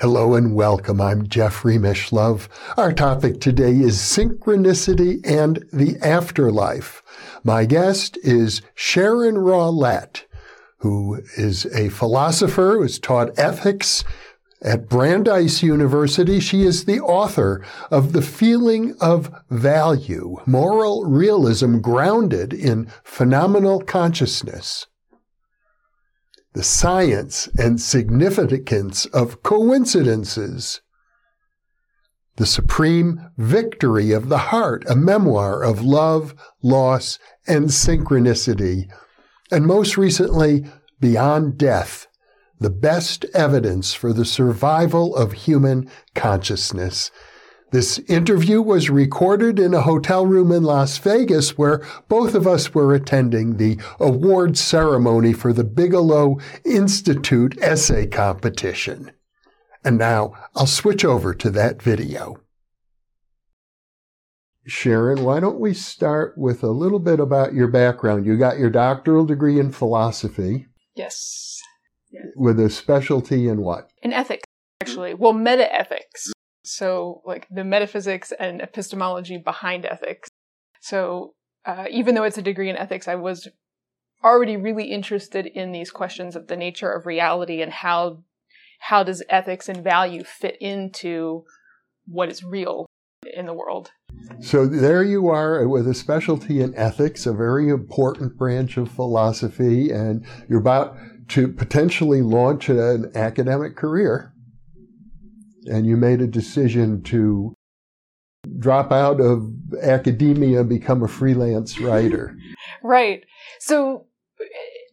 Hello and welcome. I'm Jeffrey Mishlove. Our topic today is synchronicity and the afterlife. My guest is Sharon Rawlette, who is a philosopher who has taught ethics at Brandeis University, she is the author of The Feeling of Value, Moral Realism Grounded in Phenomenal Consciousness. The Science and Significance of Coincidences. The Supreme Victory of the Heart, a memoir of love, loss, and synchronicity. And most recently, Beyond Death, the best evidence for the survival of human consciousness. This interview was recorded in a hotel room in Las Vegas where both of us were attending the award ceremony for the Bigelow Institute essay competition. And now I'll switch over to that video. Sharon, why don't we start with a little bit about your background? You got your doctoral degree in philosophy. Yes with a specialty in what? In ethics, actually. Well, meta ethics. So, like the metaphysics and epistemology behind ethics. So, uh, even though it's a degree in ethics, I was already really interested in these questions of the nature of reality and how how does ethics and value fit into what is real in the world. So there you are with a specialty in ethics, a very important branch of philosophy, and you're about to potentially launch an academic career. And you made a decision to drop out of academia, become a freelance writer. right. So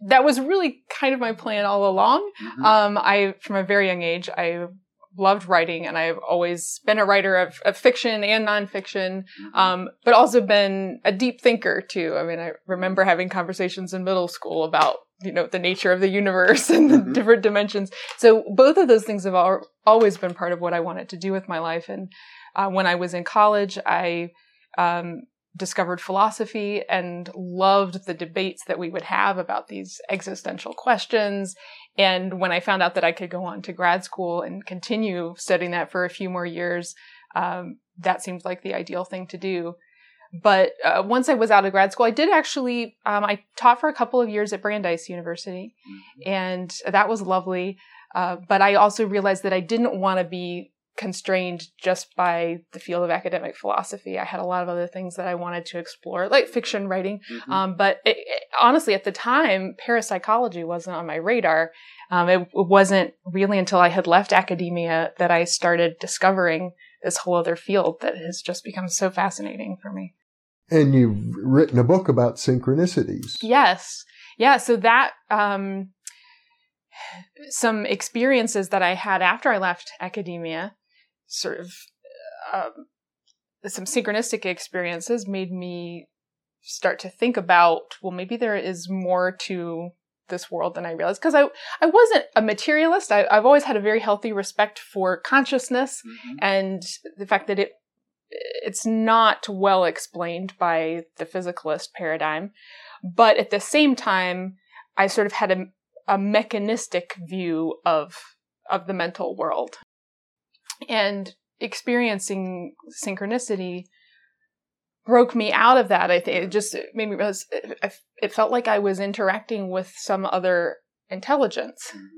that was really kind of my plan all along. Mm-hmm. Um, I, from a very young age, I loved writing and I've always been a writer of, of fiction and nonfiction, mm-hmm. um, but also been a deep thinker too. I mean, I remember having conversations in middle school about you know the nature of the universe and the mm-hmm. different dimensions. So both of those things have al- always been part of what i wanted to do with my life. And uh, when i was in college i um, discovered philosophy and loved the debates that we would have about these existential questions. And when i found out that i could go on to grad school and continue studying that for a few more years um, that seemed like the ideal thing to do but uh, once I was out of grad school, I did actually, um, I taught for a couple of years at Brandeis University, mm-hmm. and that was lovely. Uh, but I also realized that I didn't want to be constrained just by the field of academic philosophy. I had a lot of other things that I wanted to explore, like fiction writing. Mm-hmm. Um, but it, it, honestly, at the time, parapsychology wasn't on my radar. Um, it, it, wasn't really until I had left academia that I started discovering this whole other field that has just become so fascinating for me. And you've written a book about synchronicities. Yes. Yeah. So that, um, some experiences that I had after I left academia, sort of, um, some synchronistic experiences made me start to think about, well, maybe there is more to this world than I realized because I I wasn't a materialist. I, have always had a very healthy respect for consciousness mm-hmm. and the fact that it it's not well explained by the physicalist paradigm, but at the same time, I sort of had a, a mechanistic view of of the mental world and experiencing synchronicity broke me out of that. I think it just made me realize it, it felt like I was interacting with some other intelligence. Mm-hmm.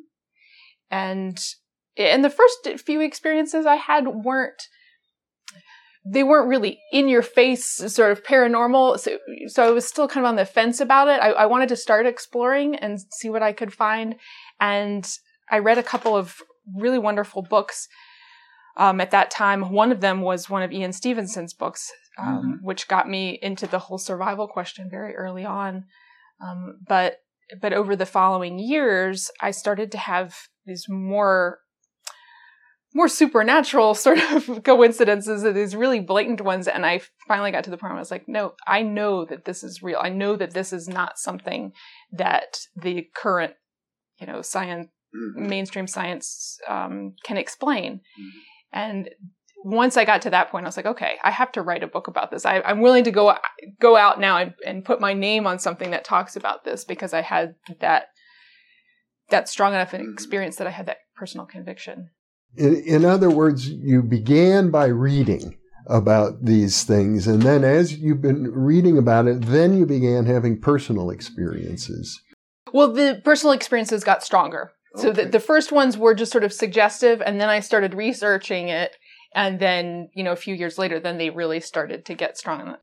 And and the first few experiences I had weren't they weren't really in your face sort of paranormal so, so i was still kind of on the fence about it I, I wanted to start exploring and see what i could find and i read a couple of really wonderful books um, at that time one of them was one of ian stevenson's books um, mm-hmm. which got me into the whole survival question very early on. Um, but but over the following years, I started to have these more more supernatural sort of coincidences, these really blatant ones. And I finally got to the point where I was like, no, I know that this is real. I know that this is not something that the current, you know, science, mm-hmm. mainstream science um, can explain. Mm-hmm. And once I got to that point, I was like, okay, I have to write a book about this. I, am willing to go go out now and, and put my name on something that talks about this because I had that that strong enough an mm-hmm. experience that I had that personal conviction. In, in other words, you began by reading about these things, and then as you've been reading about it, then you began having personal experiences. Well, the personal experiences got stronger. Okay. So the, the first ones were just sort of suggestive, and then I started researching it, and then you know a few years later, then they really started to get strong.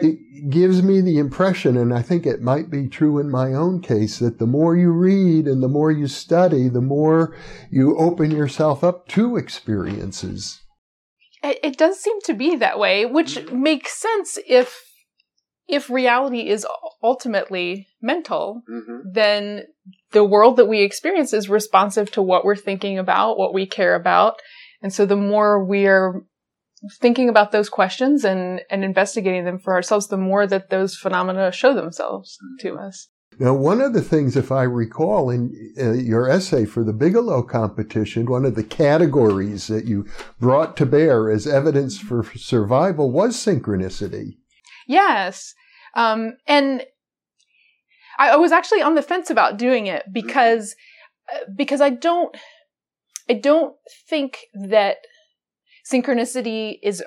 It gives me the impression, and I think it might be true in my own case, that the more you read and the more you study, the more you open yourself up to experiences. It, it does seem to be that way, which mm-hmm. makes sense if if reality is ultimately mental, mm-hmm. then the world that we experience is responsive to what we're thinking about, what we care about. And so the more we're thinking about those questions and, and investigating them for ourselves, the more that those phenomena show themselves to us. Now, one of the things, if I recall, in uh, your essay for the Bigelow competition, one of the categories that you brought to bear as evidence for survival was synchronicity. Yes. Um, and I, I was actually on the fence about doing it because, uh, because I don't, I don't think that synchronicity is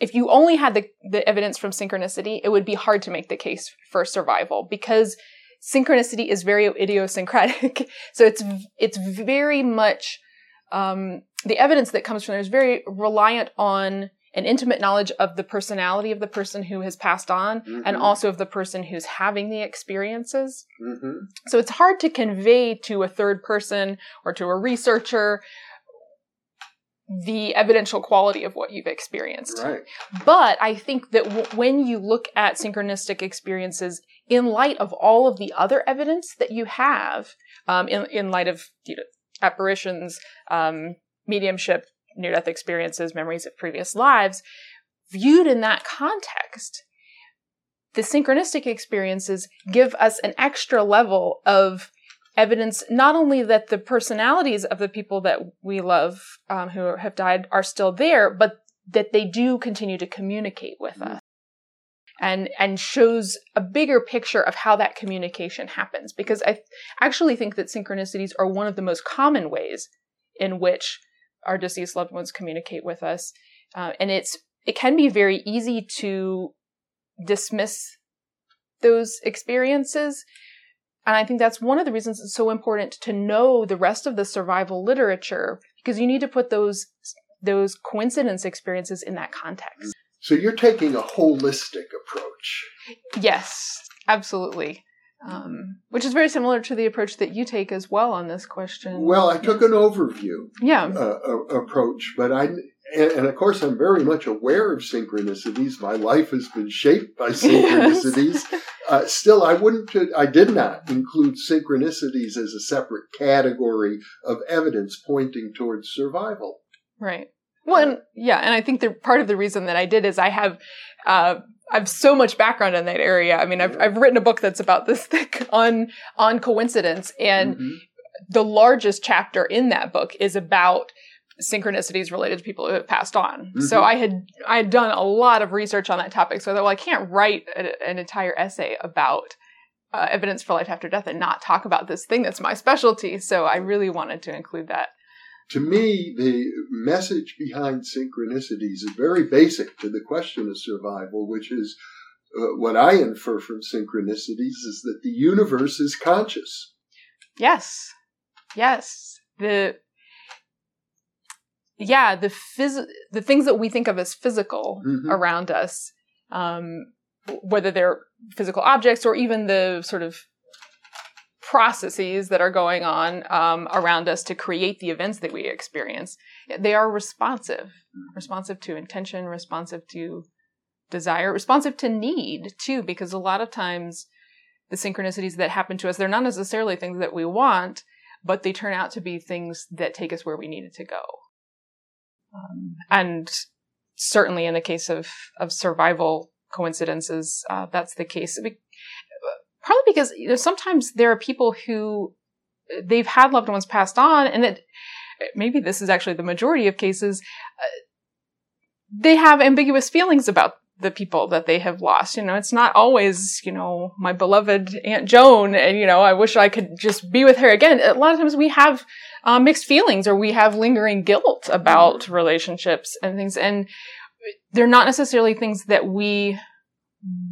if you only had the, the evidence from synchronicity, it would be hard to make the case for survival because synchronicity is very idiosyncratic. so it's it's very much um, the evidence that comes from there is very reliant on an intimate knowledge of the personality of the person who has passed on mm-hmm. and also of the person who's having the experiences. Mm-hmm. So it's hard to convey to a third person or to a researcher the evidential quality of what you've experienced. Right. But I think that w- when you look at synchronistic experiences in light of all of the other evidence that you have, um, in, in light of you know, apparitions, um, mediumship, near death experiences, memories of previous lives, viewed in that context, the synchronistic experiences give us an extra level of evidence not only that the personalities of the people that we love um, who have died are still there, but that they do continue to communicate with us. And, and shows a bigger picture of how that communication happens. Because I actually think that synchronicities are one of the most common ways in which our deceased loved ones communicate with us. Uh, and it's, it can be very easy to dismiss those experiences and I think that's one of the reasons it's so important to know the rest of the survival literature because you need to put those those coincidence experiences in that context. So you're taking a holistic approach. Yes, absolutely. Um, which is very similar to the approach that you take as well on this question. Well, I took an overview yeah. Uh, uh, approach, but I and, and, of course, I'm very much aware of synchronicities. My life has been shaped by synchronicities. Yes. Uh, still, I wouldn't, I did not include synchronicities as a separate category of evidence pointing towards survival. Right. Well, and, yeah, and I think the part of the reason that I did is I have, uh, I have so much background in that area. I mean, I've, I've written a book that's about this thick on, on coincidence and mm-hmm. the largest chapter in that book is about synchronicities related to people who have passed on. Mm-hmm. So I had I had done a lot of research on that topic. So I thought, well, I can't write a, an entire essay about uh, evidence for life after death and not talk about this thing that's my specialty. So I really wanted to include that. To me, the message behind synchronicities is very basic to the question of survival, which is uh, what I infer from synchronicities is that the universe is conscious. Yes. Yes. The yeah, the phys- the things that we think of as physical mm-hmm. around us, um, whether they're physical objects or even the sort of processes that are going on um, around us to create the events that we experience, they are responsive, mm-hmm. responsive to intention, responsive to desire, responsive to need too, because a lot of times the synchronicities that happen to us, they're not necessarily things that we want, but they turn out to be things that take us where we needed to go. Um, and certainly in the case of, of survival coincidences, uh, that's the case. Probably because, you know, sometimes there are people who they've had loved ones passed on and that maybe this is actually the majority of cases, uh, they have ambiguous feelings about the people that they have lost. You know, it's not always, you know, my beloved Aunt Joan and, you know, I wish I could just be with her again. A lot of times we have uh, mixed feelings or we have lingering guilt about mm-hmm. relationships and things. And they're not necessarily things that we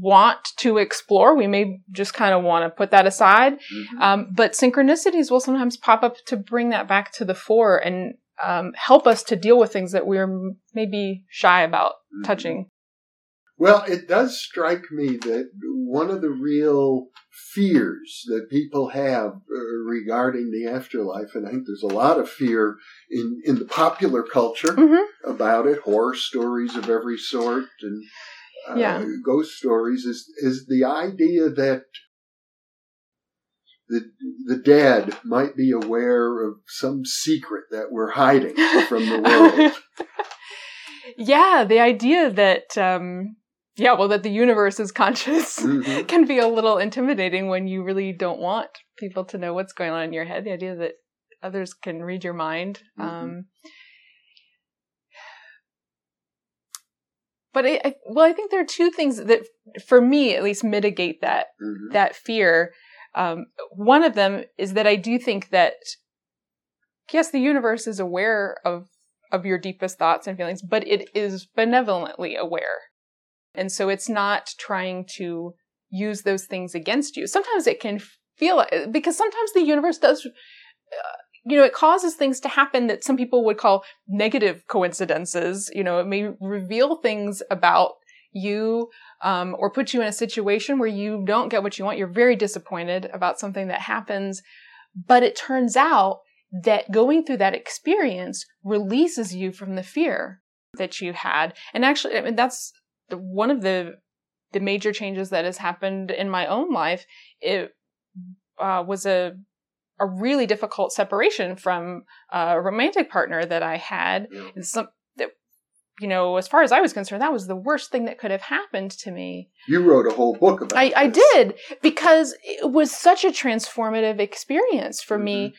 want to explore. We may just kind of want to put that aside. Mm-hmm. Um, but synchronicities will sometimes pop up to bring that back to the fore and um, help us to deal with things that we're maybe shy about mm-hmm. touching. Well, it does strike me that one of the real fears that people have uh, regarding the afterlife, and I think there's a lot of fear in, in the popular culture mm-hmm. about it, horror stories of every sort and uh, yeah. ghost stories, is, is the idea that the, the dead might be aware of some secret that we're hiding from the world. yeah, the idea that um, yeah, well, that the universe is conscious mm-hmm. can be a little intimidating when you really don't want people to know what's going on in your head. The idea that others can read your mind. Mm-hmm. Um, but I, I, well, I think there are two things that, for me at least, mitigate that mm-hmm. that fear. Um, one of them is that I do think that yes, the universe is aware of of your deepest thoughts and feelings, but it is benevolently aware and so it's not trying to use those things against you. Sometimes it can feel because sometimes the universe does uh, you know, it causes things to happen that some people would call negative coincidences. You know, it may reveal things about you um, or put you in a situation where you don't get what you want. You're very disappointed about something that happens. But it turns out that going through that experience releases you from the fear that you had. And actually, I mean, that's one of the the major changes that has happened in my own life it uh, was a a really difficult separation from a romantic partner that I had. Yeah. Some that you know, as far as I was concerned, that was the worst thing that could have happened to me. You wrote a whole book about. I, I did because it was such a transformative experience for mm-hmm. me.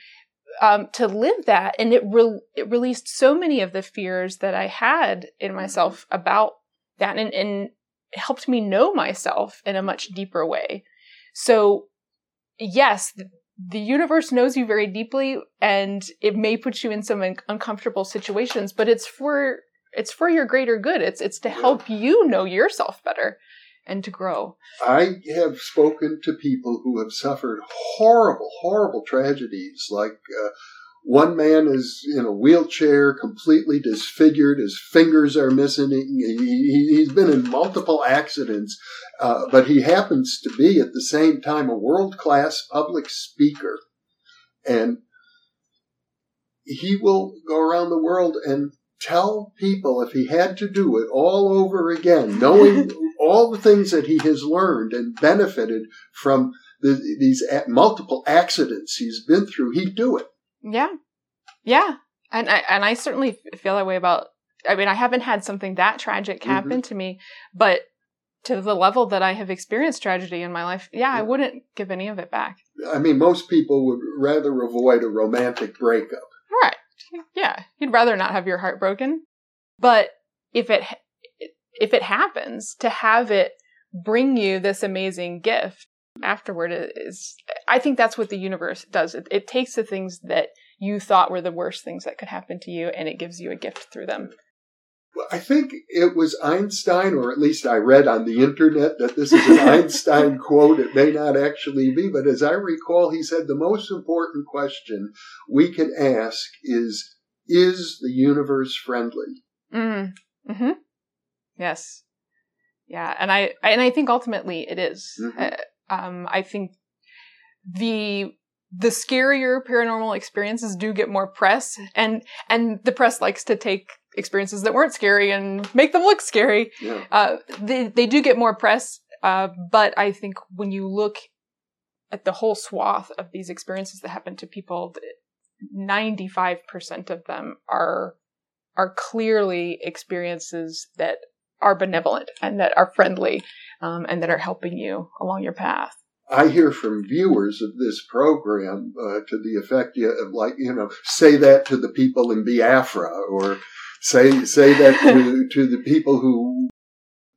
Um, to live that, and it re- it released so many of the fears that I had in myself about that and, and helped me know myself in a much deeper way. So, yes, the universe knows you very deeply and it may put you in some un- uncomfortable situations, but it's for it's for your greater good. It's it's to help you know yourself better and to grow. I have spoken to people who have suffered horrible, horrible tragedies like uh, one man is in a wheelchair, completely disfigured. His fingers are missing. He, has been in multiple accidents, uh, but he happens to be at the same time a world class public speaker. And he will go around the world and tell people if he had to do it all over again, knowing all the things that he has learned and benefited from the, these multiple accidents he's been through, he'd do it. Yeah. Yeah. And I, and I certainly feel that way about, I mean, I haven't had something that tragic mm-hmm. happen mm-hmm. to me, but to the level that I have experienced tragedy in my life, yeah, yeah, I wouldn't give any of it back. I mean, most people would rather avoid a romantic breakup. Right. Yeah. You'd rather not have your heart broken. But if it, if it happens to have it bring you this amazing gift afterward is i think that's what the universe does it, it, takes the things that you thought were the worst things that could happen to you and it gives you a gift through them well, i think it was einstein or at least i read on the internet that this is an einstein quote it may not actually be but as i recall he said the most important question we can ask is is the universe friendly mm. hmm yes yeah and i and i think ultimately it is. Mm-hmm. Uh, um, I think the the scarier paranormal experiences do get more press, and and the press likes to take experiences that weren't scary and make them look scary. Yeah. Uh, they they do get more press, uh, but I think when you look at the whole swath of these experiences that happen to people, 95% of them are are clearly experiences that are benevolent and that are friendly um, and that are helping you along your path. I hear from viewers of this program uh, to the effect of like, you know, say that to the people in Biafra or say, say that to, to the people who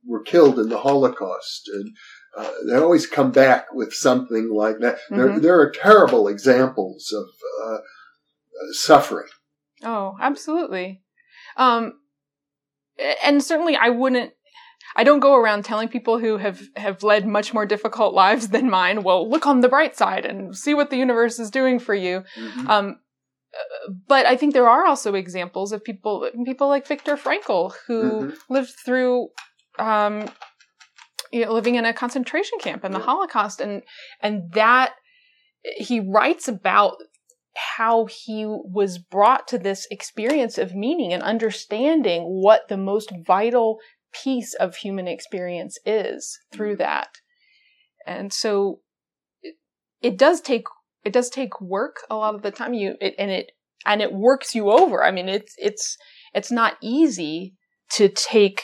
were killed in the Holocaust. And uh, they always come back with something like that. Mm-hmm. There, there are terrible examples of uh, suffering. Oh, absolutely. Um, and certainly I wouldn't I don't go around telling people who have, have led much more difficult lives than mine, well, look on the bright side and see what the universe is doing for you. Mm-hmm. Um, but I think there are also examples of people, people like Viktor Frankl, who mm-hmm. lived through, um, you know, living in a concentration camp in the yeah. Holocaust, and and that he writes about how he was brought to this experience of meaning and understanding what the most vital piece of human experience is through mm-hmm. that. And so it, it does take it does take work a lot of the time you it, and it and it works you over. I mean it's it's it's not easy to take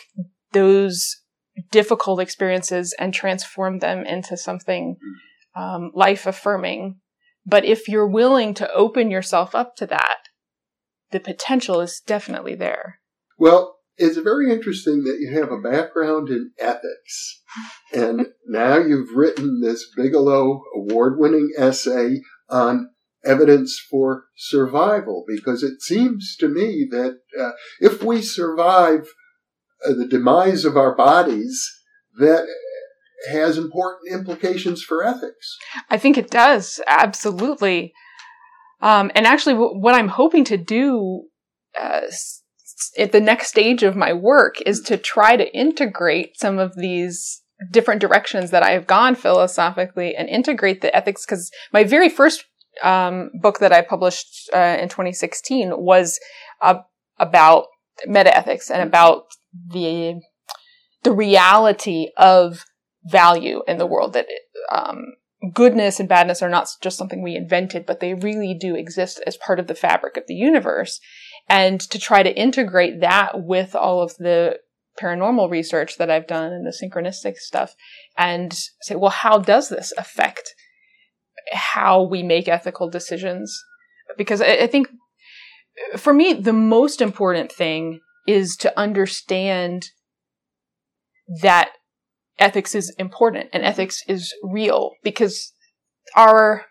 those difficult experiences and transform them into something mm-hmm. um, life affirming but if you're willing to open yourself up to that, the potential is definitely there. Well, it's very interesting that you have a background in ethics. And now you've written this Bigelow award winning essay on evidence for survival because it seems to me that uh, if we survive uh, the demise of our bodies, that has important implications for ethics. I think it does, absolutely. Um, and actually, w- what I'm hoping to do uh, the next stage of my work is to try to integrate some of these different directions that I have gone philosophically and integrate the ethics. Because my very first um, book that I published uh, in 2016 was uh, about metaethics and about the the reality of value in the world that um, goodness and badness are not just something we invented, but they really do exist as part of the fabric of the universe. And to try to integrate that with all of the paranormal research that I've done and the synchronistic stuff and say, well, how does this affect how we make ethical decisions? Because I, I think for me, the most important thing is to understand that ethics is important and ethics is real because our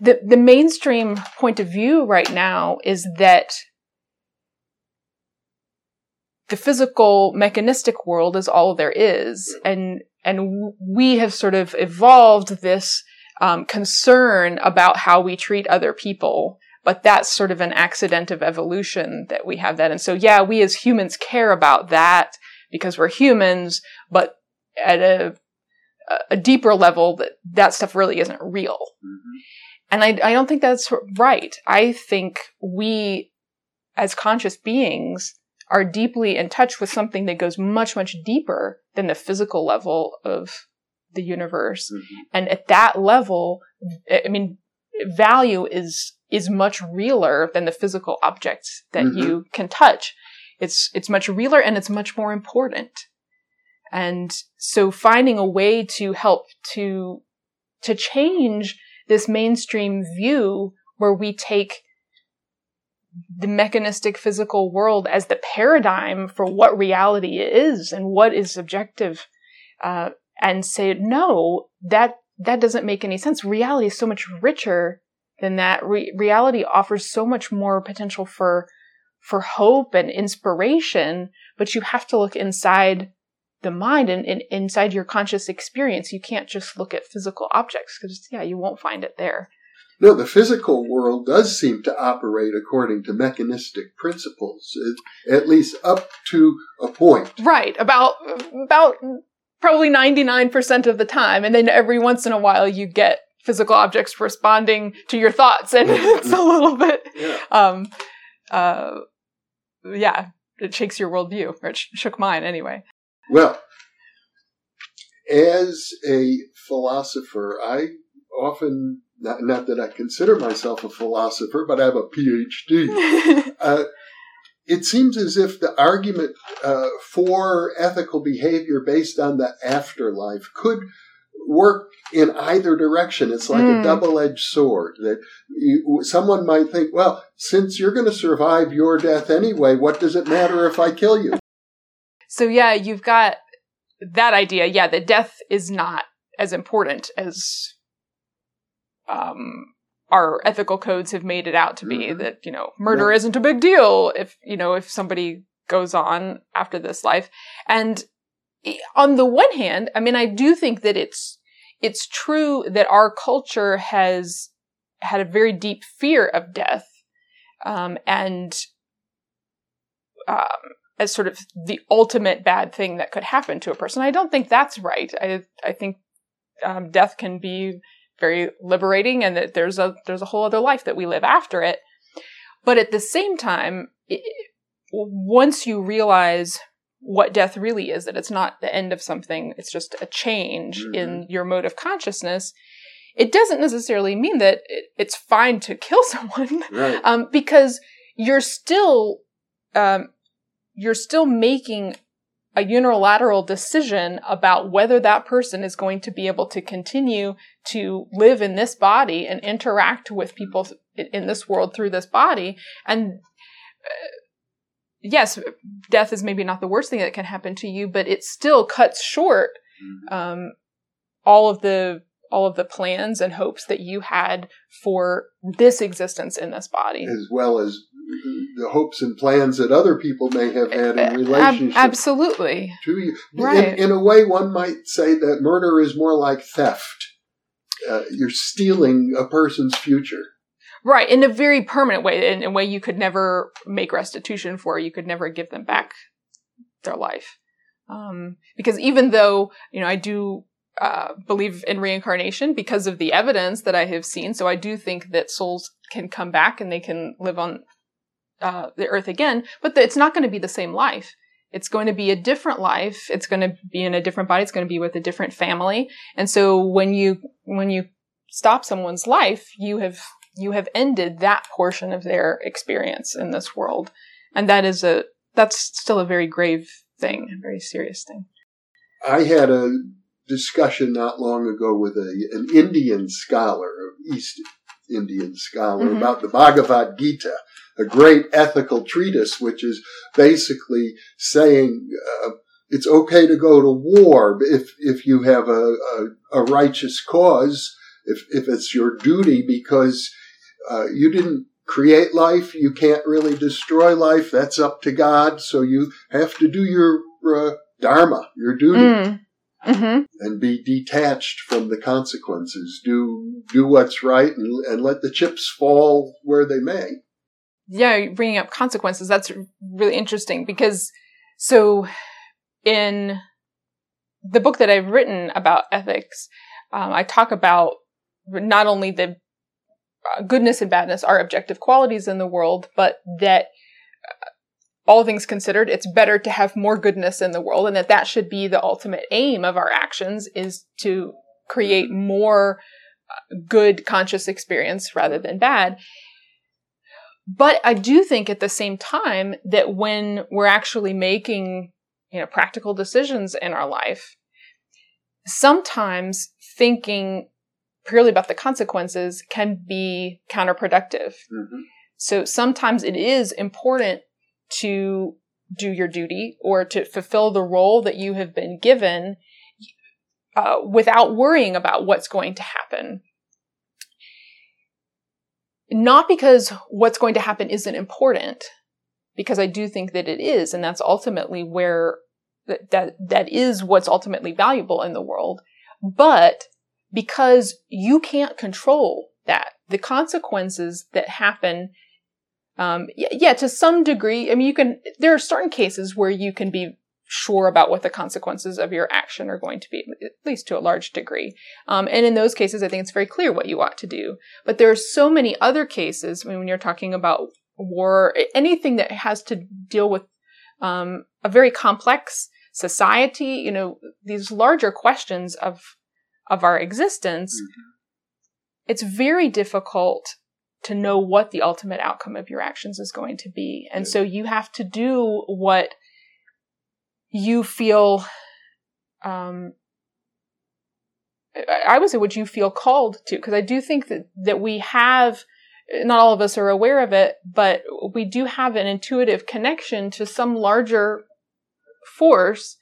the the mainstream point of view right now is that the physical mechanistic world is all there is and and we have sort of evolved this um, concern about how we treat other people but that's sort of an accident of evolution that we have that and so yeah we as humans care about that because we're humans, but at a, a deeper level, that, that stuff really isn't real. Mm-hmm. And I, I don't think that's right. I think we, as conscious beings, are deeply in touch with something that goes much, much deeper than the physical level of the universe. Mm-hmm. And at that level, I mean, value is, is much realer than the physical objects that mm-hmm. you can touch. It's, it's much realer and it's much more important. And so finding a way to help to, to change this mainstream view where we take the mechanistic physical world as the paradigm for what reality is and what is objective, uh, and say, no, that, that doesn't make any sense. Reality is so much richer than that. Re- reality offers so much more potential for for hope and inspiration, but you have to look inside the mind and, and inside your conscious experience. You can't just look at physical objects because, yeah, you won't find it there. No, the physical world does seem to operate according to mechanistic principles, at least up to a point. Right, about about probably ninety nine percent of the time, and then every once in a while you get physical objects responding to your thoughts, and it's a little bit. Yeah. Um, uh, yeah, it shakes your worldview, or it sh- shook mine anyway. Well, as a philosopher, I often not, not that I consider myself a philosopher, but I have a PhD. uh, it seems as if the argument uh, for ethical behavior based on the afterlife could work in either direction. It's like mm. a hmm. double-edged sword that you, someone might think, well, since you're going to survive your death anyway, what does it matter if I kill you? So yeah, you've got that idea. Yeah, that death is not as important as um, our ethical codes have made it out to be mm-hmm. that, you know, murder yeah. isn't a big deal if, you know, if somebody goes on after this life. And on the one hand, I mean, I do think that it's, it's true that our culture has had a very deep fear of death, um, and, um, as sort of the ultimate bad thing that could happen to a person. I don't think that's right. I, I think, um, death can be very liberating and that there's a there's a whole other life that we live after it but at the same time it, once you realize what death really is that it's not the end of something it's just a change mm-hmm. in your mode of consciousness it doesn't necessarily mean that it, it's fine to kill someone right. um, because you're still um, you're still making a unilateral decision about whether that person is going to be able to continue to live in this body and interact with people in this world through this body. And uh, yes, death is maybe not the worst thing that can happen to you, but it still cuts short mm-hmm. um, all of the all of the plans and hopes that you had for this existence in this body, as well as the hopes and plans that other people may have had in relationship absolutely to you. Right. In, in, a way, one might say that murder is more like theft. Uh, you're stealing a person's future. Right, in a very permanent way, in a way you could never make restitution for. You could never give them back their life. Um, because even though, you know, I do uh, believe in reincarnation because of the evidence that I have seen. So I do think that souls can come back and they can live on uh, the earth again, but the, it's not going to be the same life. It's going to be a different life. It's going to be in a different body. It's going to be with a different family. And so when you, when you stop someone's life, you have, you have ended that portion of their experience in this world. And that is a, that's still a very grave thing, a very serious thing. I had a discussion not long ago with a, an Indian scholar, an East Indian scholar, mm-hmm. about the Bhagavad Gita a great ethical treatise, which is basically saying uh, it's okay to go to war if if you have a, a, a righteous cause, if if it's your duty, because uh, you didn't create life, you can't really destroy life. That's up to God. So you have to do your uh, dharma, your duty. Mm. Mm-hmm. and be detached from the consequences. Do do what's right and, and let the chips fall where they may yeah, bringing up consequences, that's really interesting because so in the book that I've written about ethics, um, I talk about not only the uh, goodness and badness are objective qualities in the world, but that uh, all things considered, it's better to have more goodness in the world and that that should be the ultimate aim of our actions is to create more uh, good conscious experience rather than bad. But I do think at the same time that when we're actually making, you know, practical decisions in our life, sometimes thinking purely about the consequences can be counterproductive. Mm-hmm. So sometimes it is important to do your duty or to fulfill the role that you have been given uh, without worrying about what's going to happen not because what's going to happen isn't important, because I do think that it is, and that's ultimately where that, that, that is what's ultimately valuable in the world, but because you can't control that. The consequences that happen, um, yeah, yeah, to some degree, I mean, you can, there are certain cases where you can be sure about what the consequences of your action are going to be, at least to a large degree. Um, and in those cases, I think it's very clear what you ought to do. But there are so many other cases when you're talking about war, anything that has to deal with um, a very complex society, you know, these larger questions of of our existence. it's very difficult to know what the ultimate outcome of your actions is going to be. And so you have to do what you feel, um, I would say what you feel called to, because I do think that, that we have, not all of us are aware of it, but we do have an intuitive connection to some larger force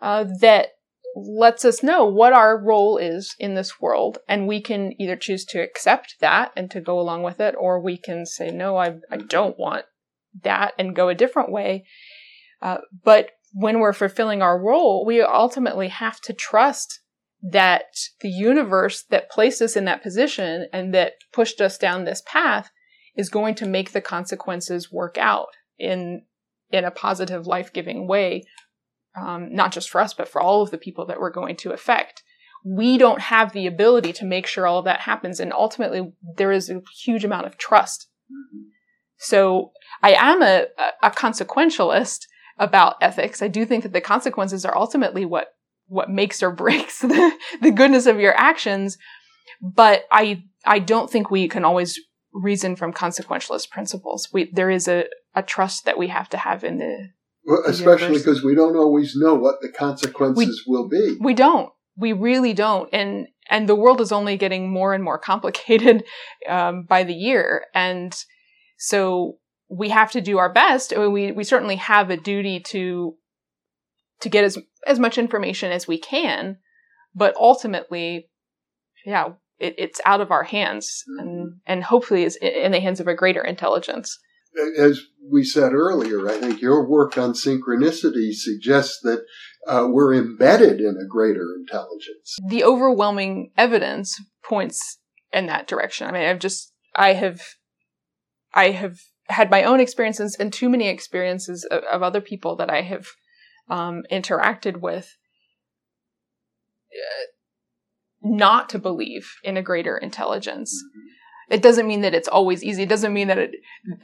uh, that lets us know what our role is in this world. And we can either choose to accept that and to go along with it, or we can say, no, I, I don't want that and go a different way. Uh, but when we're fulfilling our role, we ultimately have to trust that the universe that placed us in that position and that pushed us down this path is going to make the consequences work out in in a positive life-giving way um, not just for us, but for all of the people that we're going to affect. We don't have the ability to make sure all of that happens. And ultimately, there is a huge amount of trust. So I am a, a consequentialist about ethics. I do think that the consequences are ultimately what, what makes or breaks the, the goodness of your actions. But I, I don't think we can always reason from consequentialist principles. We, there is a, a trust that we have to have in the, well, especially because we don't always know what the consequences we, will be. We don't. We really don't. And and the world is only getting more and more complicated um, by the year. And so we have to do our best. I mean, we we certainly have a duty to to get as as much information as we can, but ultimately, yeah, it, it's out of our hands, and mm-hmm. and hopefully is in the hands of a greater intelligence as we said earlier, I think your work on synchronicity suggests that uh, we're embedded in a greater intelligence. The overwhelming evidence points in that direction. I mean, I've just, I have, I have had my own experiences and too many experiences of, of other people that I have um, interacted with. Uh, not to believe in a greater intelligence. Mm-hmm it doesn't mean that it's always easy. It doesn't mean that it,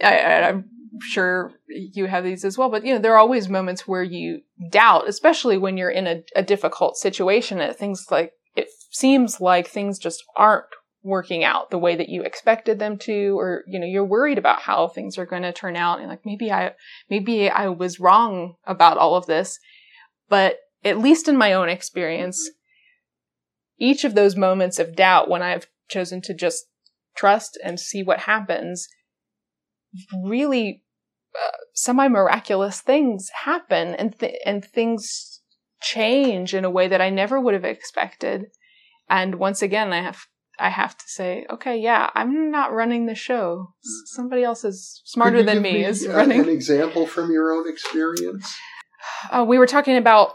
I, I'm sure you have these as well, but you know, there are always moments where you doubt, especially when you're in a, a difficult situation and things like, it seems like things just aren't working out the way that you expected them to, or, you know, you're worried about how things are going to turn out. And like, maybe I, maybe I was wrong about all of this. But at least in my own experience, each of those moments of doubt when I've chosen to just trust and see what happens, really uh, semi miraculous things happen and th- and things change in a way that I never would have expected. And once again, I have I have to say, okay, yeah, I'm not running the show. Somebody else is smarter than me, me, is running. An example from your own experience. Uh, we were talking about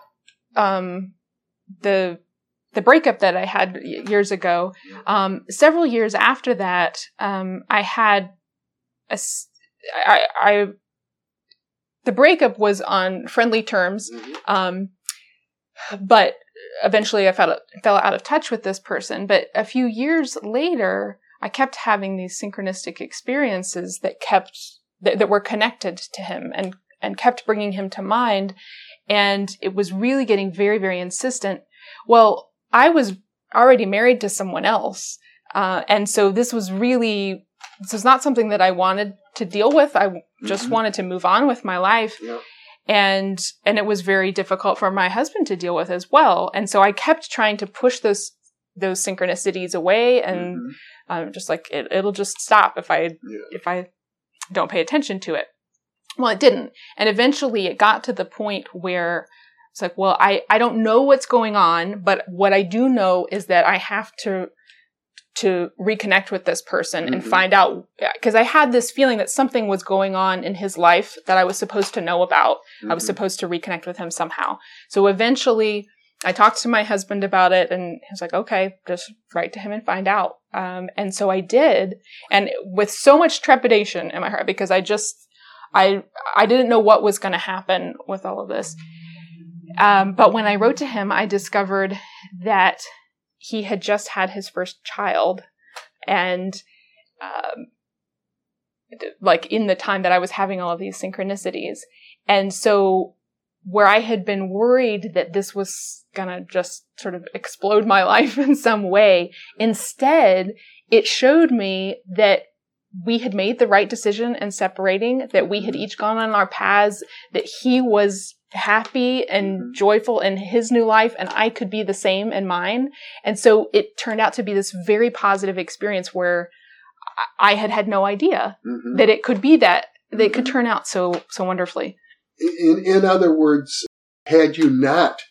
um, the the breakup that I had years ago, um, several years after that, um, I had a, I, I, the breakup was on friendly terms, mm-hmm. um, but eventually I fell, fell out of touch with this person. But a few years later, I kept having these synchronistic experiences that kept, that, that were connected to him and, and kept bringing him to mind. And it was really getting very, very insistent. Well, I was already married to someone else. Uh, and so this was really, this was not something that I wanted to deal with. I just mm-hmm. wanted to move on with my life. Yeah. And, and it was very difficult for my husband to deal with as well. And so I kept trying to push those, those synchronicities away and, mm-hmm. um, just like it, it'll just stop if I, yeah. if I don't pay attention to it. Well, it didn't. And eventually it got to the point where it's like, well, I, I don't know what's going on, but what I do know is that I have to, to reconnect with this person mm-hmm. and find out, because I had this feeling that something was going on in his life that I was supposed to know about. Mm-hmm. I was mm-hmm. supposed to reconnect with him somehow. So eventually I talked to my husband about it and he was like, okay, just write to him and find out. Um, and so I did. And with so much trepidation in my heart, because I just, I, I didn't know what was going to happen with all of this. Um, but when I wrote to him, I discovered that he had just had his first child, and um, like in the time that I was having all of these synchronicities, and so where I had been worried that this was gonna just sort of explode my life in some way. Instead, it showed me that we had made the right decision in separating, that we had each gone on our paths, that he was happy and mm-hmm. joyful in his new life and I could be the same in mine. And so it turned out to be this very positive experience where I had had no idea mm-hmm. that it could be that, that it could mm-hmm. turn out so, so wonderfully. In, in other words, had you not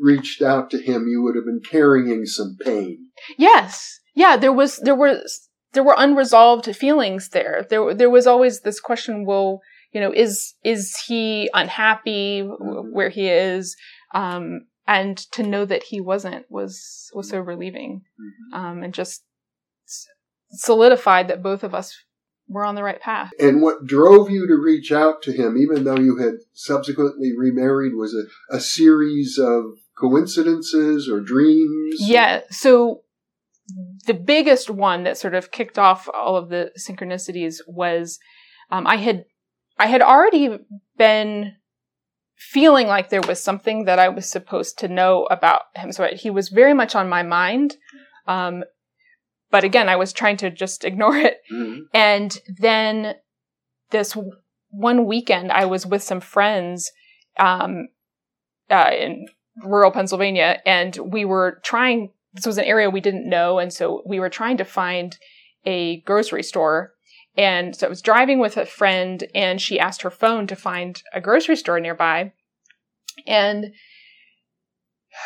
reached out to him, you would have been carrying some pain. Yes. Yeah, there was, there was, there were unresolved feelings there. There, there was always this question, well, you know, is, is he unhappy mm-hmm. where he is? Um, and to know that he wasn't was, was so relieving. Mm-hmm. Um, and just solidified that both of us were on the right path. And what drove you to reach out to him, even though you had subsequently remarried, was a, a series of coincidences or dreams? Yeah. So the biggest one that sort of kicked off all of the synchronicities was um, I had I had already been feeling like there was something that I was supposed to know about him. So he was very much on my mind. Um, but again, I was trying to just ignore it. Mm-hmm. And then this one weekend, I was with some friends um, uh, in rural Pennsylvania, and we were trying. This was an area we didn't know, and so we were trying to find a grocery store. And so I was driving with a friend, and she asked her phone to find a grocery store nearby. And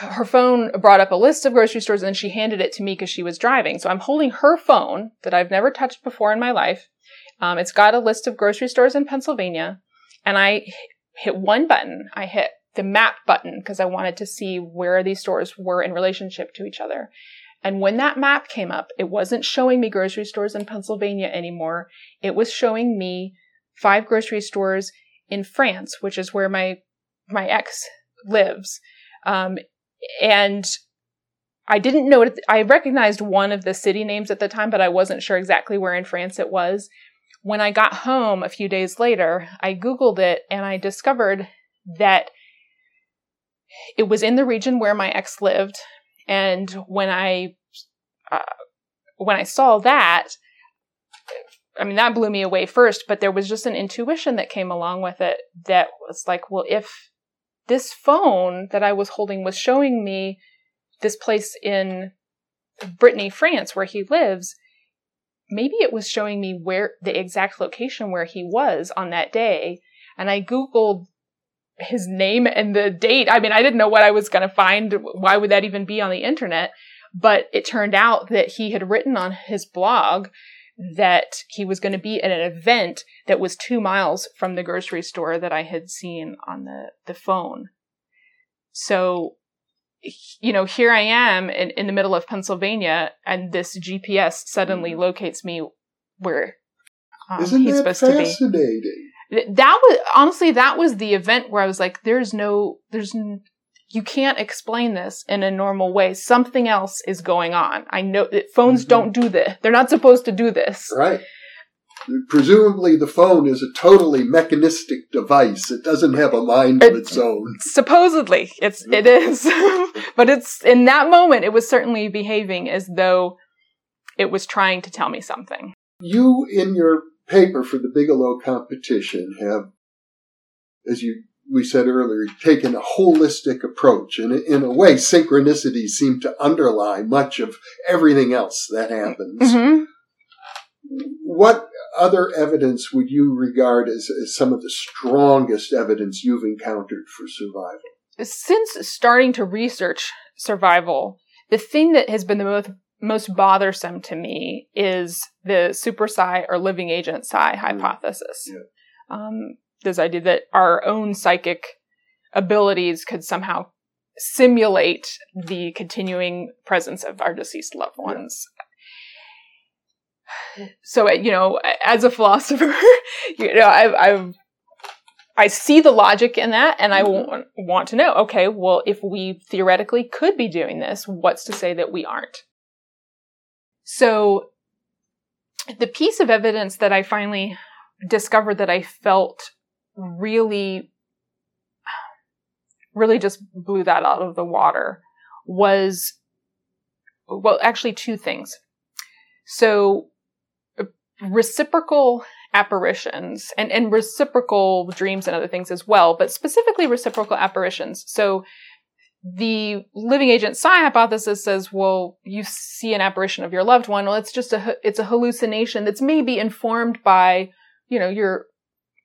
her phone brought up a list of grocery stores and she handed it to me because she was driving. So I'm holding her phone that I've never touched before in my life. Um, it's got a list of grocery stores in Pennsylvania. And I hit one button. I hit the map button because I wanted to see where these stores were in relationship to each other. And when that map came up, it wasn't showing me grocery stores in Pennsylvania anymore. It was showing me five grocery stores in France, which is where my my ex lives. Um, and I didn't know it. I recognized one of the city names at the time, but I wasn't sure exactly where in France it was. When I got home a few days later, I Googled it and I discovered that it was in the region where my ex lived. And when I, uh, when I saw that, I mean, that blew me away first, but there was just an intuition that came along with it that was like, well, if this phone that I was holding was showing me this place in Brittany, France, where he lives. Maybe it was showing me where the exact location where he was on that day. And I Googled his name and the date. I mean, I didn't know what I was going to find. Why would that even be on the internet? But it turned out that he had written on his blog that he was going to be at an event that was two miles from the grocery store that I had seen on the, the phone. So, you know, here I am in, in the middle of Pennsylvania and this GPS suddenly mm. locates me where um, Isn't he's that supposed fascinating? to be. That was, honestly, that was the event where I was like, there's no, there's, you can't explain this in a normal way. Something else is going on. I know that phones mm-hmm. don't do this. They're not supposed to do this. Right. Presumably, the phone is a totally mechanistic device. It doesn't have a mind of its own. Supposedly, it's it is, but it's in that moment it was certainly behaving as though it was trying to tell me something. You, in your paper for the Bigelow competition, have, as you we said earlier, taken a holistic approach. And in a way, synchronicities seem to underlie much of everything else that happens. Mm-hmm. What other evidence would you regard as, as some of the strongest evidence you've encountered for survival? Since starting to research survival, the thing that has been the most most bothersome to me is the super psi or living agent psi mm. hypothesis. Yeah. Um, this idea that our own psychic abilities could somehow simulate the continuing presence of our deceased loved ones. So, you know, as a philosopher, you know, I've, I've I see the logic in that and I mm-hmm. want, want to know, okay, well, if we theoretically could be doing this, what's to say that we aren't? So the piece of evidence that I finally discovered that I felt really really just blew that out of the water was, well, actually two things. So reciprocal apparitions and, and reciprocal dreams and other things as well, but specifically reciprocal apparitions. So the living agent psi hypothesis says, well, you see an apparition of your loved one. Well, it's just a, it's a hallucination that's maybe informed by, you know, your,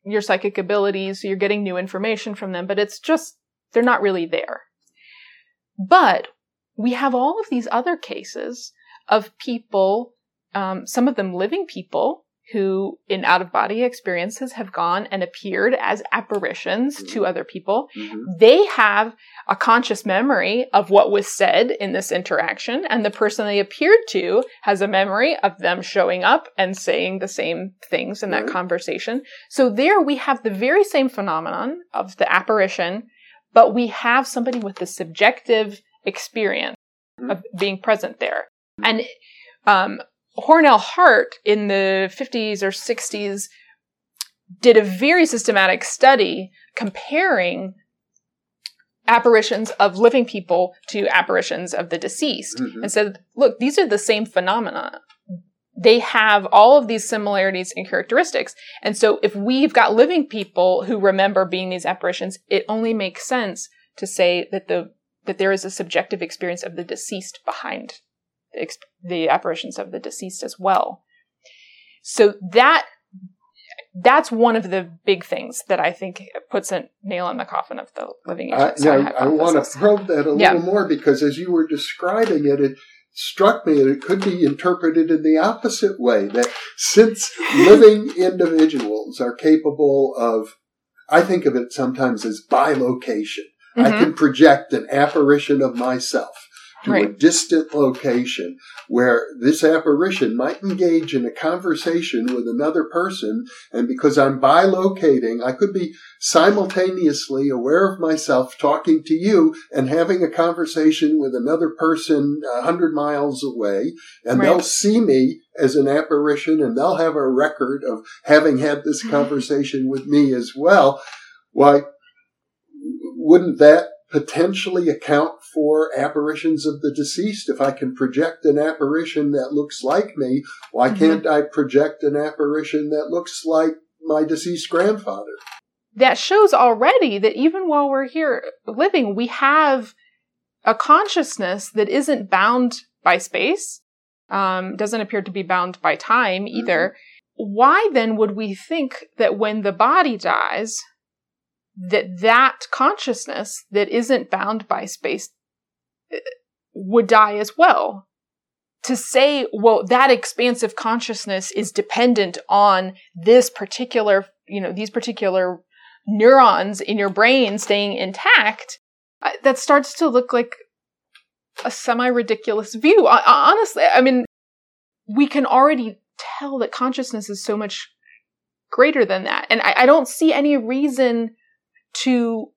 your psychic abilities. You're getting new information from them, but it's just, they're not really there. But we have all of these other cases of people, um, some of them living people who in out of body experiences have gone and appeared as apparitions mm-hmm. to other people. Mm-hmm. They have a conscious memory of what was said in this interaction and the person they appeared to has a memory of them showing up and saying the same things in that conversation. So there we have the very same phenomenon of the apparition, but we have somebody with the subjective experience mm-hmm. of being present there. And um, Hornell Hart in the 50s or 60s did a very systematic study comparing apparitions of living people to apparitions of the deceased mm-hmm. and said, look, these are the same phenomena. They have all of these similarities and characteristics. And so if we've got living people who remember being these apparitions, it only makes sense to say that the that there is a subjective experience of the deceased behind the apparitions of the deceased as well. So that that's one of the big things that I think puts a nail in the coffin of the living. I, I want to probe that a yeah. little more because as you were describing it, it struck me that it could be interpreted in the opposite way. That since living individuals are capable of, I think of it sometimes as bilocation. Mm-hmm. I can project an apparition of myself to right. a distant location where this apparition might engage in a conversation with another person. And because I'm bilocating, I could be simultaneously aware of myself talking to you and having a conversation with another person a hundred miles away. And right. they'll see me as an apparition and they'll have a record of having had this mm-hmm. conversation with me as well. Why, wouldn't that potentially account for apparitions of the deceased. If I can project an apparition that looks like me, why mm-hmm. can't I project an apparition that looks like my deceased grandfather? That shows already that even while we're here living, we have a consciousness that isn't bound by space, um, doesn't appear to be bound by time either. Mm-hmm. Why then would we think that when the body dies, that that consciousness that isn't bound by space uh, would die as well. To say, well, that expansive consciousness is dependent on this particular, you know, these particular neurons in your brain staying intact, uh, that starts to look like a semi ridiculous view. Honestly, I mean, we can already tell that consciousness is so much greater than that. And I, I don't see any reason to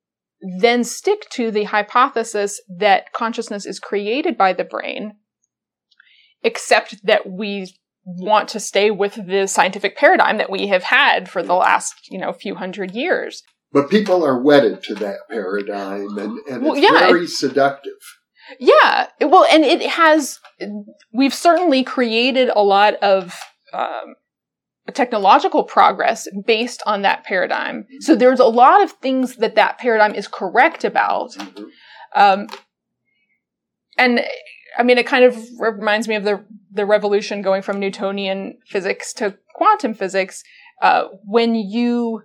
then stick to the hypothesis that consciousness is created by the brain, except that we want to stay with the scientific paradigm that we have had for the last, you know, few hundred years. But people are wedded to that paradigm and, and well, it's yeah, very it, seductive. Yeah. Well, and it has, we've certainly created a lot of um, technological progress based on that paradigm. So there's a lot of things that that paradigm is correct about. Mm-hmm. Um, and I mean, it kind of reminds me of the the revolution going from Newtonian physics to quantum physics. Uh, when you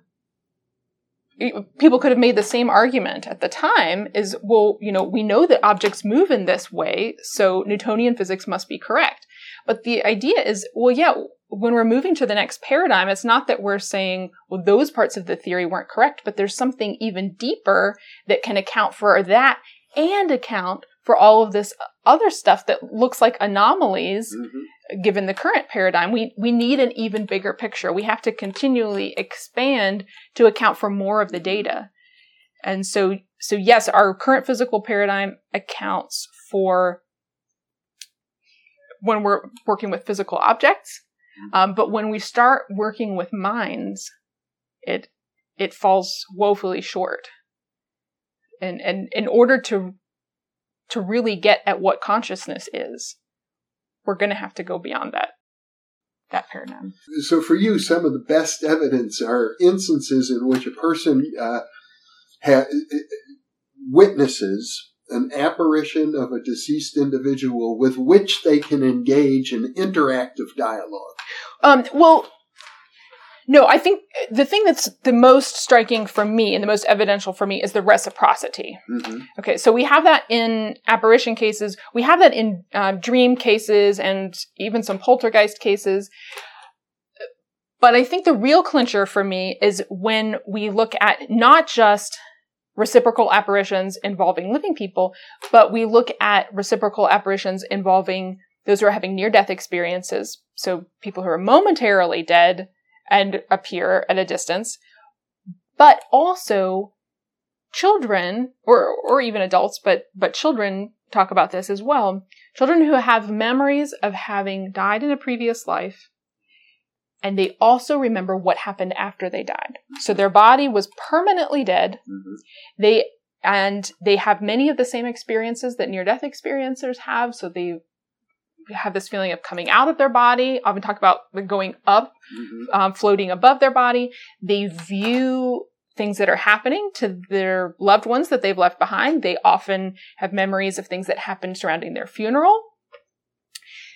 people could have made the same argument at the time is well you know we know that objects move in this way so newtonian physics must be correct but the idea is well yeah when we're moving to the next paradigm, it's not that we're saying, well, those parts of the theory weren't correct, but there's something even deeper that can account for that and account for all of this other stuff that looks like anomalies mm-hmm. given the current paradigm. We, we need an even bigger picture. We have to continually expand to account for more of the data. And so, so yes, our current physical paradigm accounts for when we're working with physical objects, um, but when we start working with minds, it it falls woefully short. And, and in order to, to really get at what consciousness is, we're going to have to go beyond that, that paradigm. So for you, some of the best evidence are instances in which a person uh, ha- witnesses an apparition of a deceased individual with which they can engage in interactive dialogue. Um, well, no, I think the thing that's the most striking for me and the most evidential for me is the reciprocity. Mm-hmm. Okay, so we have that in apparition cases, we have that in uh, dream cases, and even some poltergeist cases. But I think the real clincher for me is when we look at not just reciprocal apparitions involving living people, but we look at reciprocal apparitions involving those who are having near death experiences. So people who are momentarily dead and appear at a distance, but also children or, or even adults, but, but children talk about this as well. Children who have memories of having died in a previous life and they also remember what happened after they died. So their body was permanently dead. Mm-hmm. They and they have many of the same experiences that near death experiencers have. So they have this feeling of coming out of their body. Often talk about going up, mm-hmm. um, floating above their body. They view things that are happening to their loved ones that they've left behind. They often have memories of things that happened surrounding their funeral.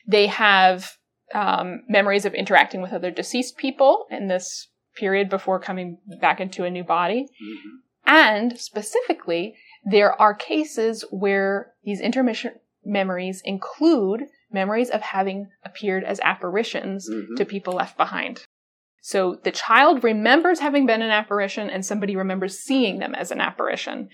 They have um, memories of interacting with other deceased people in this period before coming back into a new body. Mm-hmm. And specifically, there are cases where these intermission memories include memories of having appeared as apparitions mm-hmm. to people left behind. So the child remembers having been an apparition and somebody remembers seeing them as an apparition.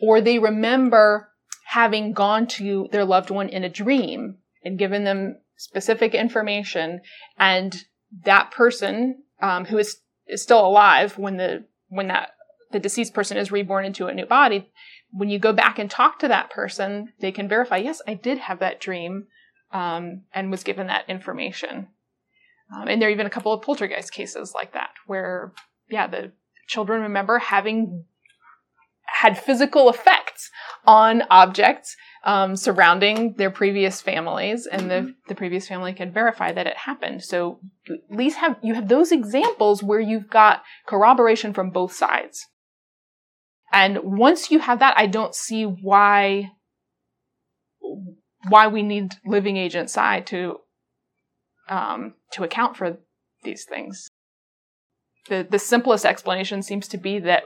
Or they remember having gone to their loved one in a dream and given them specific information and that person um, who is, is still alive when the when that the deceased person is reborn into a new body when you go back and talk to that person they can verify yes i did have that dream um, and was given that information. Um, and there are even a couple of poltergeist cases like that where yeah the children remember having had physical effects on objects um, surrounding their previous families, and the, mm-hmm. the previous family can verify that it happened. So at least have you have those examples where you've got corroboration from both sides. And once you have that, I don't see why why we need living agent psi to um, to account for these things. The the simplest explanation seems to be that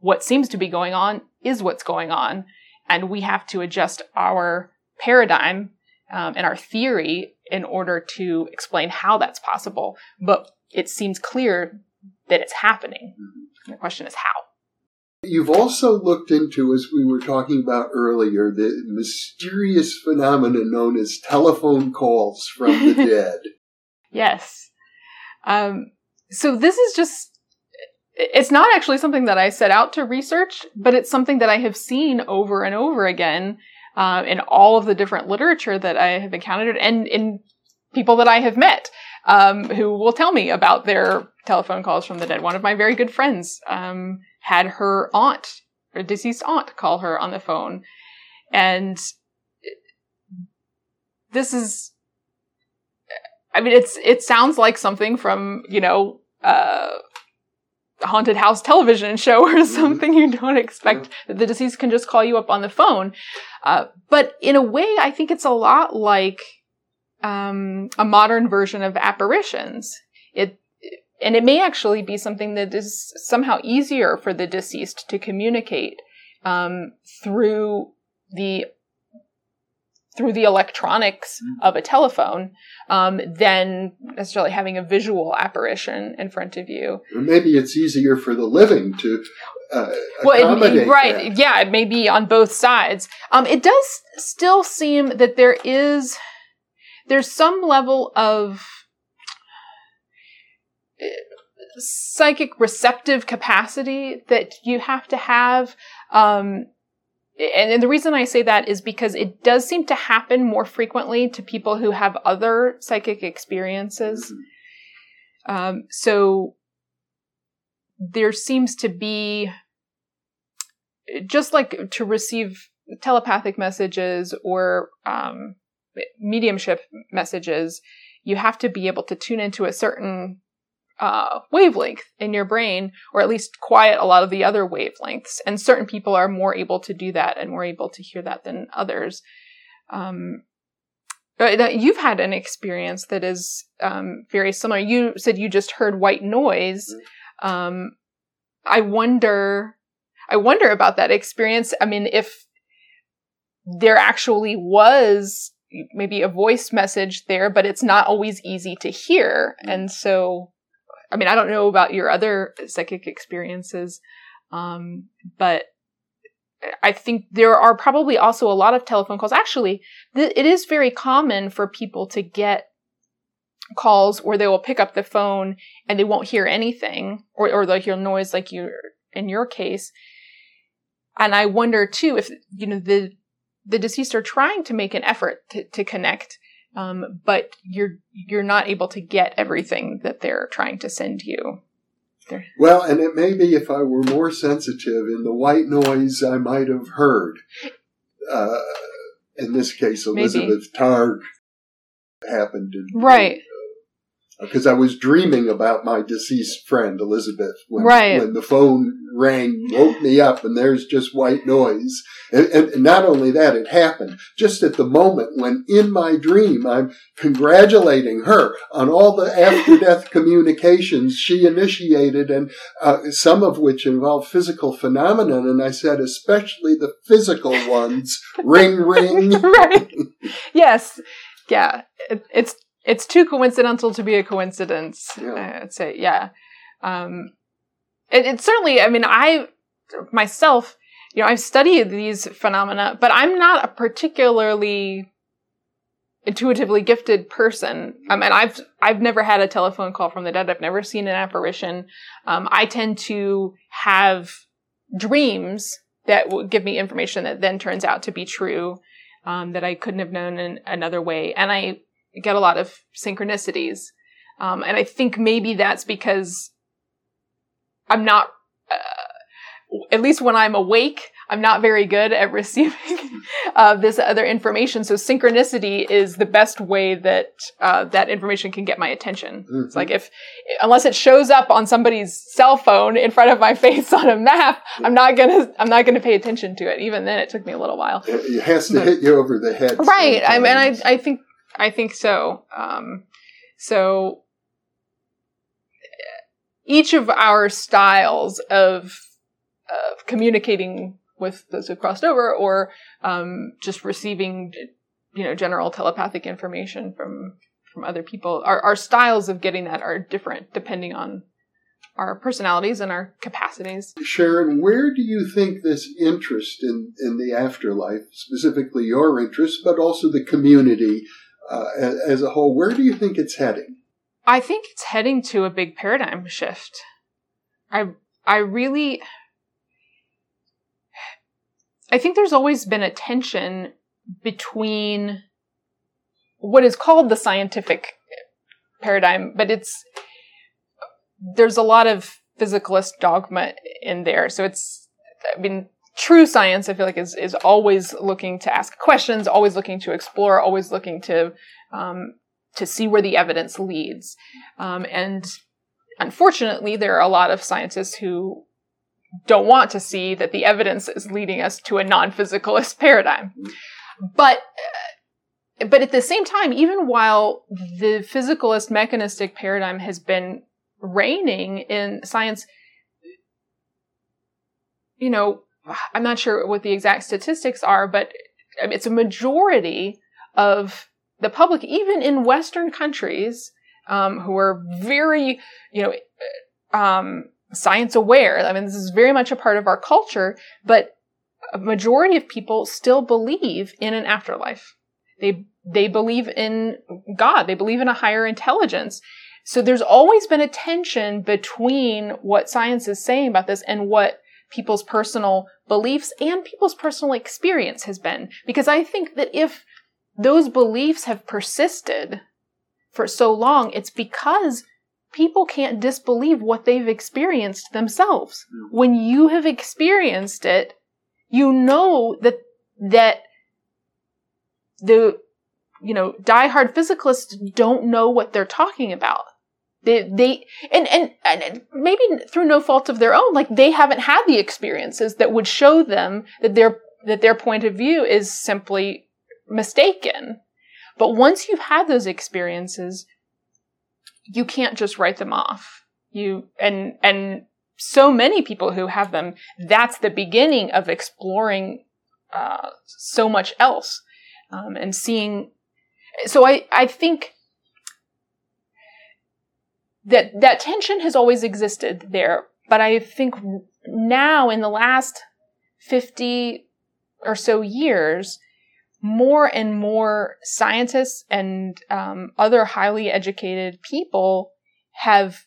what seems to be going on is what's going on, and we have to adjust our paradigm um, and our theory in order to explain how that's possible. But it seems clear that it's happening. the question is how. You've also looked into, as we were talking about earlier, the mysterious phenomenon known as telephone calls from the dead. yes. Um, so this is just it's not actually something that I set out to research, but it's something that I have seen over and over again uh, in all of the different literature that I have encountered and in people that I have met um, who will tell me about their telephone calls from the dead. One of my very good friends um, had her aunt, her deceased aunt, call her on the phone, and this is. I mean, it's it sounds like something from you know. Uh, haunted house television show or mm-hmm. something you don't expect that the deceased can just call you up on the phone. Uh, but in a way, I think it's a lot like um, a modern version of apparitions. It and it may actually be something that is somehow easier for the deceased to communicate um, through the through the electronics mm-hmm. of a telephone um, than necessarily having a visual apparition in front of you. Or maybe it's easier for the living to uh, well, it, right? That. Yeah, it may be on both sides. Um, it does still seem that there is there's some level of uh, psychic receptive capacity that you have to have um, and, and the reason I say that is because it does seem to happen more frequently to people who have other psychic experiences. Mm-hmm. Um, so there seems to be just like to receive telepathic messages or um, mediumship messages, you have to be able to tune into a certain uh, wavelength in your brain, or at least quiet a lot of the other wavelengths. And certain people are more able to do that and more able to hear that than others. Um, you've had an experience that is um, very similar. You said you just heard white noise. Mm-hmm. Um, I wonder, I wonder about that experience. I mean, if there actually was maybe a voice message there, but it's not always easy to hear. Mm-hmm. And so, I mean, I don't know about your other psychic experiences, um, but I think there are probably also a lot of telephone calls. Actually, th- it is very common for people to get calls where they will pick up the phone and they won't hear anything or, or they'll hear noise like you in your case. And I wonder too if, you know, the, the deceased are trying to make an effort to, to connect, um, but you're, you're not able to get everything that they're trying to send you. Well, and it may be if I were more sensitive in the white noise I might have heard. Uh, in this case, Elizabeth Maybe. Targ happened. In, right because I was dreaming about my deceased friend Elizabeth when, right. when the phone rang, woke me up, and there's just white noise. And, and, not only that, it happened just at the moment when, in my dream, I'm congratulating her on all the after death communications she initiated, and uh, some of which involve physical phenomenon. And I said, especially the physical ones, ring, ring. right. Yes. Yeah. It, it's it's too coincidental to be a coincidence. Yeah. I'd say, yeah. Um, it, certainly, I mean, I myself, you know, I've studied these phenomena, but I'm not a particularly intuitively gifted person. Um, and I've, I've never had a telephone call from the dead. I've never seen an apparition. Um, I tend to have dreams that will give me information that then turns out to be true, um, that I couldn't have known in another way. And I, get a lot of synchronicities. Um, and I think maybe that's because I'm not, uh, at least when I'm awake, I'm not very good at receiving uh, this other information. So synchronicity is the best way that uh, that information can get my attention. Mm-hmm. It's like if, unless it shows up on somebody's cell phone in front of my face on a map, I'm not gonna, I'm not gonna pay attention to it. Even then, it took me a little while. It has to but, hit you over the head. Right. I mean, I, I think I think so. Um, so each of our styles of of communicating with those who've crossed over, or um, just receiving, you know, general telepathic information from from other people, our, our styles of getting that are different depending on our personalities and our capacities. Sharon, where do you think this interest in, in the afterlife, specifically your interest, but also the community, uh, as a whole, where do you think it's heading? I think it's heading to a big paradigm shift. I I really I think there's always been a tension between what is called the scientific paradigm, but it's there's a lot of physicalist dogma in there. So it's I mean true science, I feel like, is is always looking to ask questions, always looking to explore, always looking to um, to see where the evidence leads. Um, and unfortunately, there are a lot of scientists who don't want to see that the evidence is leading us to a non-physicalist paradigm. But uh, but at the same time, even while the physicalist mechanistic paradigm has been reigning in science, you know, I'm not sure what the exact statistics are, but it's a majority of the public, even in Western countries, um, who are very, you know, um, science aware. I mean, this is very much a part of our culture, but a majority of people still believe in an afterlife. They, they believe in God. They believe in a higher intelligence. So there's always been a tension between what science is saying about this and what people's personal beliefs and people's personal experience has been. Because I think that if those beliefs have persisted for so long, it's because people can't disbelieve what they've experienced themselves. Mm-hmm. When you have experienced it, you know that, that the, you know, diehard physicalists don't know what they're talking about. They, they, and, and, and maybe through no fault of their own, like they haven't had the experiences that would show them that their, that their point of view is simply mistaken. But once you've had those experiences, you can't just write them off. You, and, and so many people who have them, that's the beginning of exploring, uh, so much else. Um, and seeing, so I, I think that that tension has always existed there, but I think now in the last 50 or so years, more and more scientists and um, other highly educated people have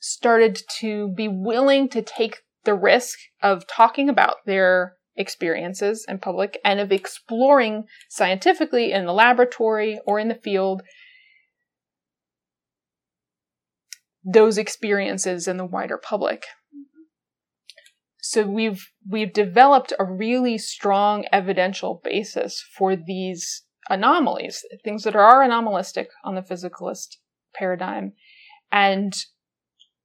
started to be willing to take the risk of talking about their experiences in public and of exploring scientifically in the laboratory or in the field those experiences in the wider public. So we've we've developed a really strong evidential basis for these anomalies, things that are anomalistic on the physicalist paradigm, and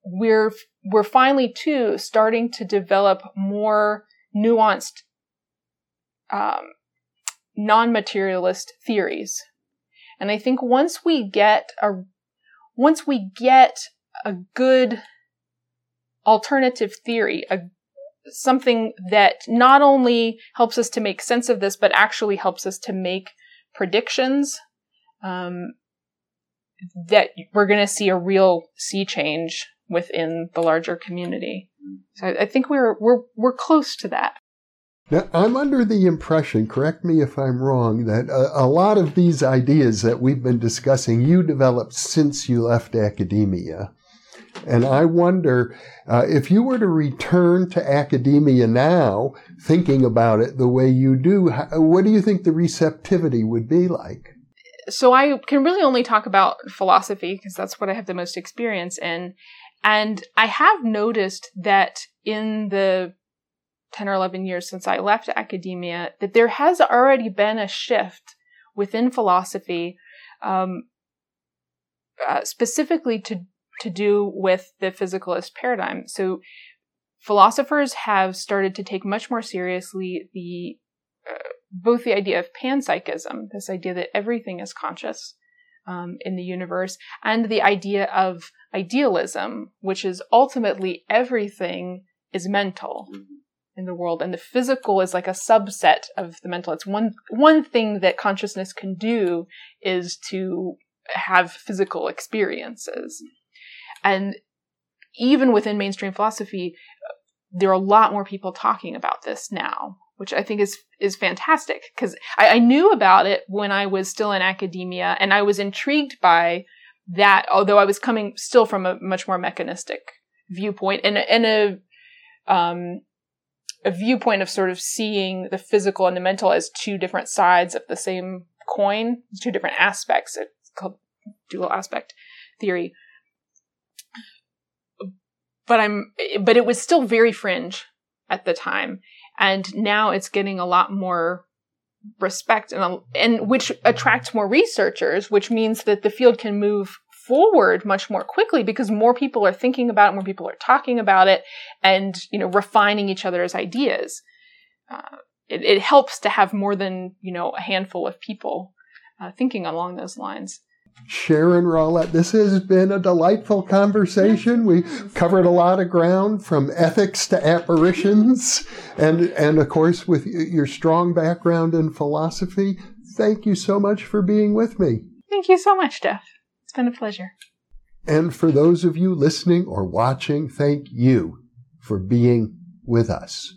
we're we're finally too starting to develop more nuanced um, non-materialist theories. And I think once we get a once we get a good alternative theory, a something that not only helps us to make sense of this, but actually helps us to make predictions. Um, that we're going to see a real sea change within the larger community. So I think we're we're we're close to that. Now, I'm under the impression, correct me if I'm wrong, that a, a, lot of these ideas that we've been discussing you developed since you left academia. And I wonder uh, if you were to return to academia now, thinking about it the way you do, what do you think the receptivity would be like? So I can really only talk about philosophy because that's what I have the most experience in. And I have noticed that in the 10 or 11 years since I left academia, that there has already been a shift within philosophy, um, uh, specifically to to do with the physicalist paradigm. So philosophers have started to take much more seriously the uh, both the idea of panpsychism, this idea that everything is conscious um, in the universe, and the idea of idealism, which is ultimately everything is mental in the world, and the physical is like a subset of the mental. It's one one thing that consciousness can do is to have physical experiences. And even within mainstream philosophy, there are a lot more people talking about this now, which I think is is fantastic because I, I, knew about it when I was still in academia, and I was intrigued by that. Although I was coming still from a much more mechanistic viewpoint and and a um, a viewpoint of sort of seeing the physical and the mental as two different sides of the same coin, two different aspects. It's called dual aspect theory but I'm, but it was still very fringe at the time. And now it's getting a lot more respect and, and which attracts more researchers, which means that the field can move forward much more quickly because more people are thinking about it, more people are talking about it and, you know, refining each other's ideas. Uh, it, it, helps to have more than, you know, a handful of people uh, thinking along those lines. Sharon Rawlette, this has been a delightful conversation. We covered a lot of ground from ethics to apparitions, and, and of course, with your strong background in philosophy. Thank you so much for being with me. Thank you so much, Jeff. It's been a pleasure. And for those of you listening or watching, thank you for being with us.